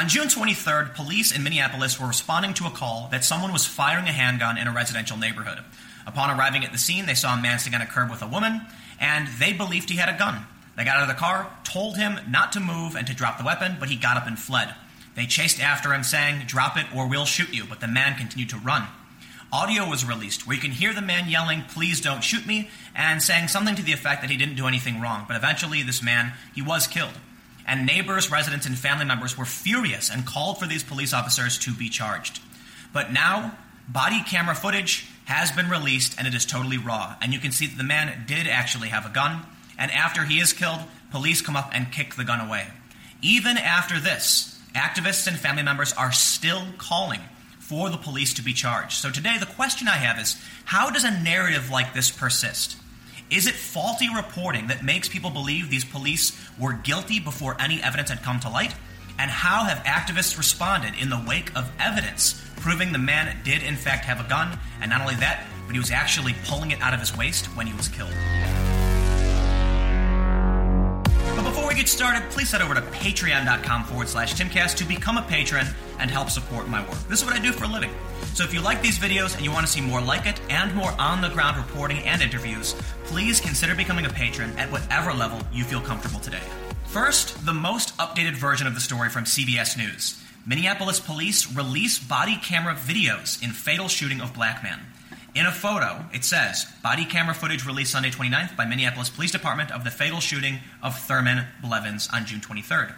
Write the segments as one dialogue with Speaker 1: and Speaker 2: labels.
Speaker 1: On June 23rd, police in Minneapolis were responding to a call that someone was firing a handgun in a residential neighborhood. Upon arriving at the scene, they saw a man sitting on a curb with a woman, and they believed he had a gun. They got out of the car, told him not to move and to drop the weapon, but he got up and fled. They chased after him, saying, Drop it or we'll shoot you, but the man continued to run. Audio was released where you can hear the man yelling, Please don't shoot me, and saying something to the effect that he didn't do anything wrong. But eventually, this man, he was killed and neighbors, residents, and family members were furious and called for these police officers to be charged. But now, body camera footage has been released and it is totally raw. And you can see that the man did actually have a gun. And after he is killed, police come up and kick the gun away. Even after this, activists and family members are still calling for the police to be charged. So today, the question I have is how does a narrative like this persist? Is it faulty reporting that makes people believe these police were guilty before any evidence had come to light? And how have activists responded in the wake of evidence proving the man did in fact have a gun? And not only that, but he was actually pulling it out of his waist when he was killed. Get started, please head over to patreon.com forward slash timcast to become a patron and help support my work. This is what I do for a living. So if you like these videos and you want to see more like it and more on the ground reporting and interviews, please consider becoming a patron at whatever level you feel comfortable today. First, the most updated version of the story from CBS News. Minneapolis police release body camera videos in fatal shooting of black man. In a photo, it says, body camera footage released Sunday 29th by Minneapolis Police Department of the fatal shooting of Thurman Blevins on June 23rd.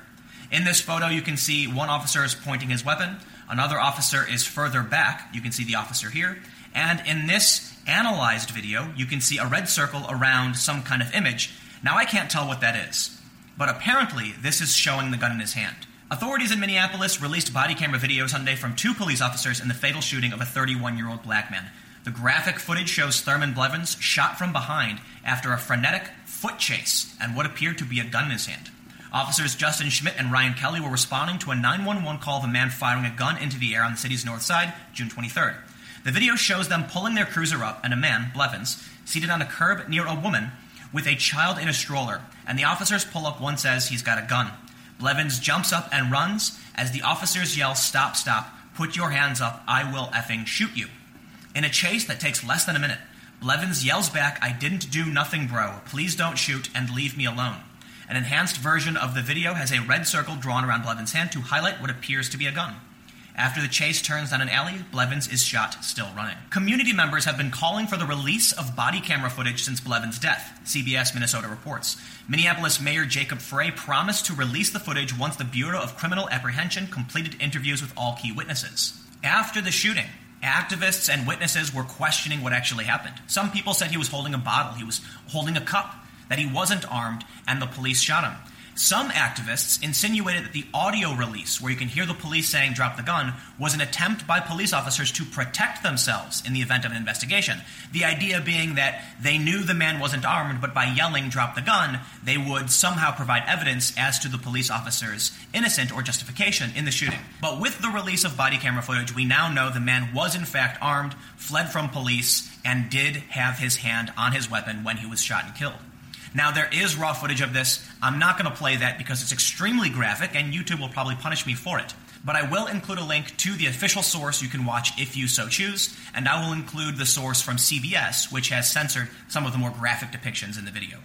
Speaker 1: In this photo, you can see one officer is pointing his weapon, Another officer is further back. You can see the officer here. And in this analyzed video, you can see a red circle around some kind of image. Now, I can't tell what that is, but apparently, this is showing the gun in his hand. Authorities in Minneapolis released body camera video Sunday from two police officers in the fatal shooting of a 31 year old black man. The graphic footage shows Thurman Blevins shot from behind after a frenetic foot chase and what appeared to be a gun in his hand. Officers Justin Schmidt and Ryan Kelly were responding to a 911 call of a man firing a gun into the air on the city's north side, June 23rd. The video shows them pulling their cruiser up and a man, Blevins, seated on a curb near a woman with a child in a stroller, and the officers pull up one says he's got a gun. Blevins jumps up and runs as the officers yell, Stop, stop, put your hands up, I will effing shoot you. In a chase that takes less than a minute, Blevins yells back, I didn't do nothing, bro. Please don't shoot and leave me alone. An enhanced version of the video has a red circle drawn around Blevins' hand to highlight what appears to be a gun. After the chase turns down an alley, Blevins is shot, still running. Community members have been calling for the release of body camera footage since Blevins' death, CBS Minnesota reports. Minneapolis Mayor Jacob Frey promised to release the footage once the Bureau of Criminal Apprehension completed interviews with all key witnesses. After the shooting, activists and witnesses were questioning what actually happened. Some people said he was holding a bottle, he was holding a cup that he wasn't armed and the police shot him. Some activists insinuated that the audio release, where you can hear the police saying drop the gun, was an attempt by police officers to protect themselves in the event of an investigation. The idea being that they knew the man wasn't armed, but by yelling drop the gun, they would somehow provide evidence as to the police officer's innocent or justification in the shooting. But with the release of body camera footage, we now know the man was in fact armed, fled from police, and did have his hand on his weapon when he was shot and killed. Now, there is raw footage of this. I'm not going to play that because it's extremely graphic, and YouTube will probably punish me for it. But I will include a link to the official source you can watch if you so choose, and I will include the source from CBS, which has censored some of the more graphic depictions in the video.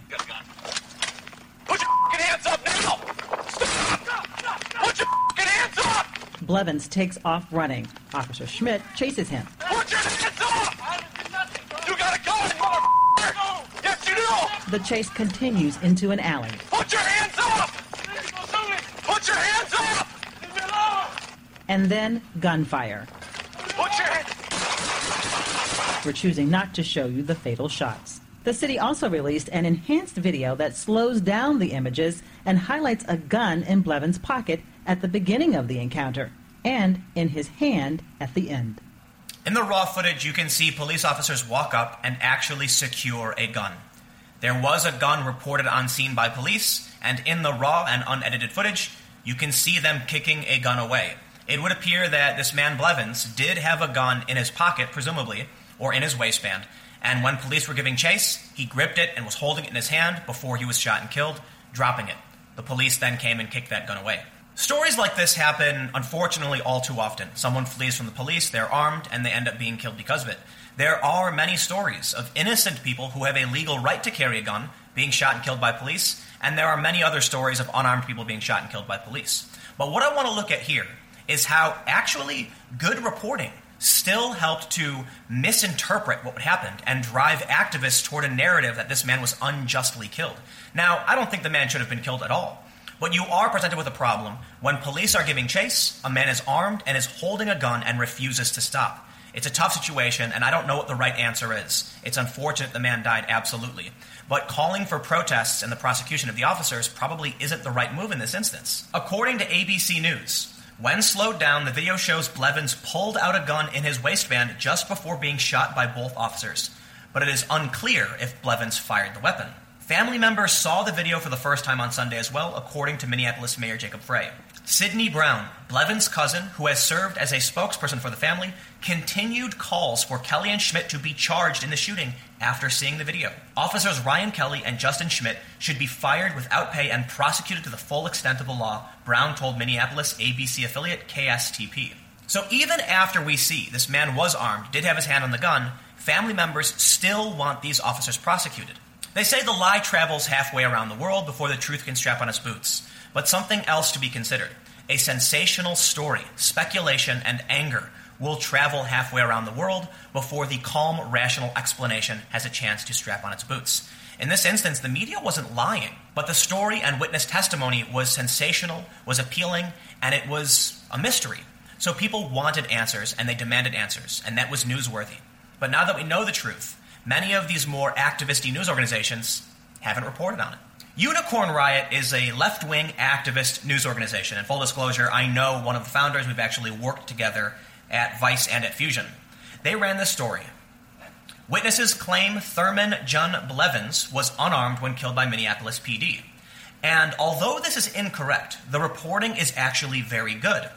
Speaker 2: Put your hands up now! Stop! Put your hands up!
Speaker 3: Blevins takes off running. Officer Schmidt chases him.
Speaker 2: Put your hands up! You got a gun, motherfucker! Yes, you do!
Speaker 3: The chase continues into an alley.
Speaker 2: Put your hands up! Put your hands up!
Speaker 3: And then gunfire.
Speaker 2: Put your hands...
Speaker 3: We're choosing not to show you the fatal shots. The city also released an enhanced video that slows down the images and highlights a gun in Blevins' pocket at the beginning of the encounter and in his hand at the end.
Speaker 1: In the raw footage, you can see police officers walk up and actually secure a gun. There was a gun reported on scene by police, and in the raw and unedited footage, you can see them kicking a gun away. It would appear that this man Blevins did have a gun in his pocket, presumably, or in his waistband, and when police were giving chase, he gripped it and was holding it in his hand before he was shot and killed, dropping it. The police then came and kicked that gun away. Stories like this happen, unfortunately, all too often. Someone flees from the police, they're armed, and they end up being killed because of it. There are many stories of innocent people who have a legal right to carry a gun being shot and killed by police, and there are many other stories of unarmed people being shot and killed by police. But what I want to look at here is how actually good reporting still helped to misinterpret what happened and drive activists toward a narrative that this man was unjustly killed. Now, I don't think the man should have been killed at all. But you are presented with a problem when police are giving chase, a man is armed and is holding a gun and refuses to stop. It's a tough situation, and I don't know what the right answer is. It's unfortunate the man died, absolutely. But calling for protests and the prosecution of the officers probably isn't the right move in this instance. According to ABC News, when slowed down, the video shows Blevins pulled out a gun in his waistband just before being shot by both officers. But it is unclear if Blevins fired the weapon. Family members saw the video for the first time on Sunday as well, according to Minneapolis Mayor Jacob Frey. Sidney Brown, Blevins' cousin, who has served as a spokesperson for the family, continued calls for Kelly and Schmidt to be charged in the shooting after seeing the video. Officers Ryan Kelly and Justin Schmidt should be fired without pay and prosecuted to the full extent of the law, Brown told Minneapolis ABC affiliate KSTP. So even after we see this man was armed, did have his hand on the gun, family members still want these officers prosecuted. They say the lie travels halfway around the world before the truth can strap on its boots. But something else to be considered. A sensational story, speculation, and anger will travel halfway around the world before the calm, rational explanation has a chance to strap on its boots. In this instance, the media wasn't lying, but the story and witness testimony was sensational, was appealing, and it was a mystery. So people wanted answers and they demanded answers, and that was newsworthy. But now that we know the truth, many of these more activisty news organizations haven't reported on it. Unicorn Riot is a left wing activist news organization. In full disclosure, I know one of the founders. We've actually worked together at Vice and at Fusion. They ran this story. Witnesses claim Thurman Jun Blevins was unarmed when killed by Minneapolis PD. And although this is incorrect, the reporting is actually very good.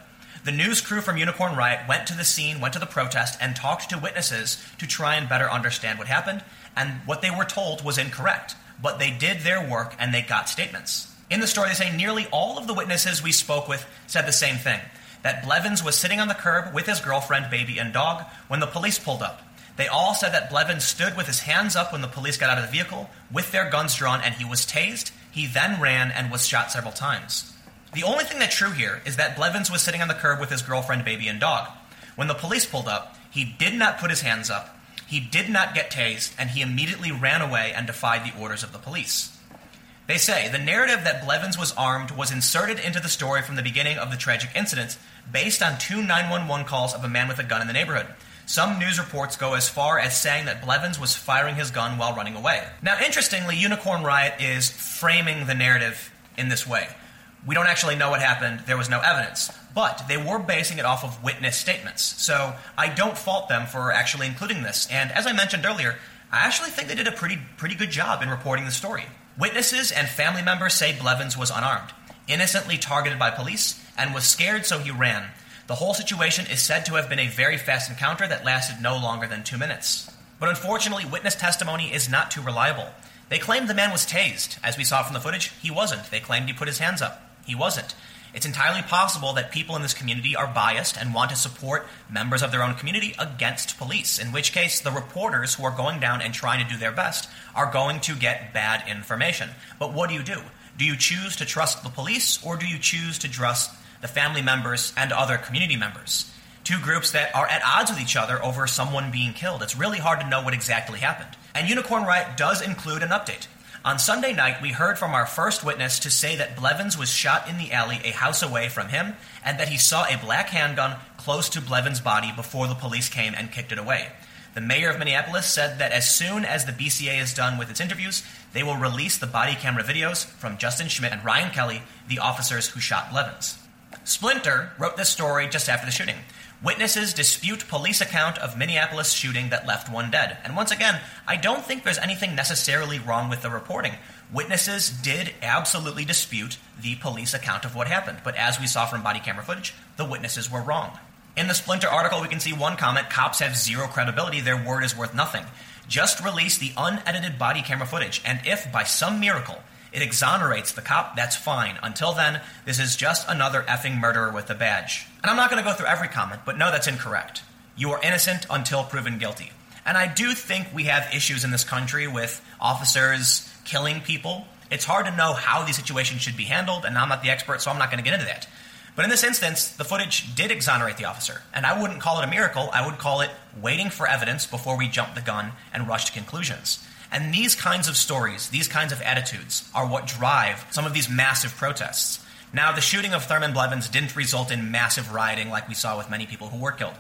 Speaker 1: The news crew from Unicorn Riot went to the scene, went to the protest, and talked to witnesses to try and better understand what happened, and what they were told was incorrect but they did their work and they got statements. In the story, they say nearly all of the witnesses we spoke with said the same thing that Blevins was sitting on the curb with his girlfriend, baby, and dog when the police pulled up. They all said that Blevins stood with his hands up when the police got out of the vehicle with their guns drawn and he was tased. He then ran and was shot several times. The only thing that's true here is that Blevins was sitting on the curb with his girlfriend, baby, and dog. When the police pulled up, he did not put his hands up. He did not get tased, and he immediately ran away and defied the orders of the police. They say the narrative that Blevins was armed was inserted into the story from the beginning of the tragic incident based on two 911 calls of a man with a gun in the neighborhood. Some news reports go as far as saying that Blevins was firing his gun while running away. Now, interestingly, Unicorn Riot is framing the narrative in this way. We don't actually know what happened, there was no evidence but they were basing it off of witness statements. So I don't fault them for actually including this. And as I mentioned earlier, I actually think they did a pretty pretty good job in reporting the story. Witnesses and family members say Blevins was unarmed, innocently targeted by police, and was scared so he ran. The whole situation is said to have been a very fast encounter that lasted no longer than two minutes. But unfortunately, witness testimony is not too reliable. They claimed the man was tased. As we saw from the footage, he wasn't. They claimed he put his hands up. He wasn't. It's entirely possible that people in this community are biased and want to support members of their own community against police, in which case the reporters who are going down and trying to do their best are going to get bad information. But what do you do? Do you choose to trust the police or do you choose to trust the family members and other community members? Two groups that are at odds with each other over someone being killed. It's really hard to know what exactly happened. And Unicorn Riot does include an update. On Sunday night, we heard from our first witness to say that Blevins was shot in the alley a house away from him and that he saw a black handgun close to Blevins' body before the police came and kicked it away. The mayor of Minneapolis said that as soon as the BCA is done with its interviews, they will release the body camera videos from Justin Schmidt and Ryan Kelly, the officers who shot Blevins. Splinter wrote this story just after the shooting. Witnesses dispute police account of Minneapolis shooting that left one dead. And once again, I don't think there's anything necessarily wrong with the reporting. Witnesses did absolutely dispute the police account of what happened, but as we saw from body camera footage, the witnesses were wrong. In the Splinter article, we can see one comment cops have zero credibility, their word is worth nothing. Just release the unedited body camera footage, and if by some miracle it exonerates the cop, that's fine. Until then, this is just another effing murderer with a badge. And I'm not going to go through every comment, but no, that's incorrect. You are innocent until proven guilty. And I do think we have issues in this country with officers killing people. It's hard to know how these situations should be handled, and I'm not the expert, so I'm not going to get into that. But in this instance, the footage did exonerate the officer, and I wouldn't call it a miracle. I would call it waiting for evidence before we jump the gun and rush to conclusions. And these kinds of stories, these kinds of attitudes, are what drive some of these massive protests. Now, the shooting of Thurman Blevins didn't result in massive rioting like we saw with many people who were killed.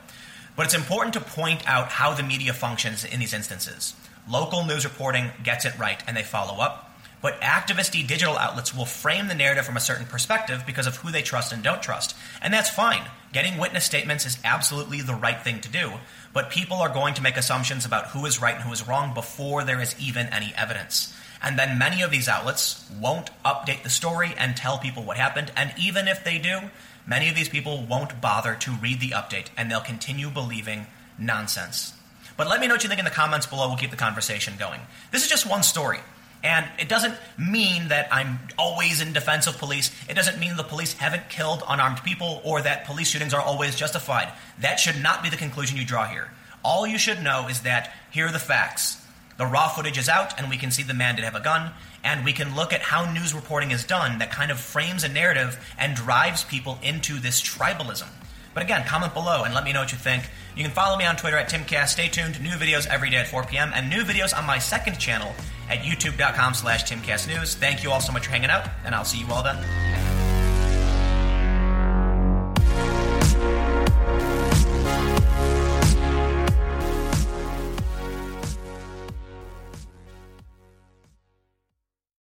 Speaker 1: But it's important to point out how the media functions in these instances. Local news reporting gets it right and they follow up. But activisty digital outlets will frame the narrative from a certain perspective because of who they trust and don't trust. And that's fine. Getting witness statements is absolutely the right thing to do. But people are going to make assumptions about who is right and who is wrong before there is even any evidence. And then many of these outlets won't update the story and tell people what happened. And even if they do, many of these people won't bother to read the update and they'll continue believing nonsense. But let me know what you think in the comments below. We'll keep the conversation going. This is just one story. And it doesn't mean that I'm always in defense of police. It doesn't mean the police haven't killed unarmed people or that police shootings are always justified. That should not be the conclusion you draw here. All you should know is that here are the facts. The raw footage is out, and we can see the man did have a gun, and we can look at how news reporting is done that kind of frames a narrative and drives people into this tribalism. But again, comment below and let me know what you think. You can follow me on Twitter at TimCast. Stay tuned. New videos every day at 4 p.m. and new videos on my second channel at youtube.com slash timcastnews. Thank you all so much for hanging out, and I'll see you all then.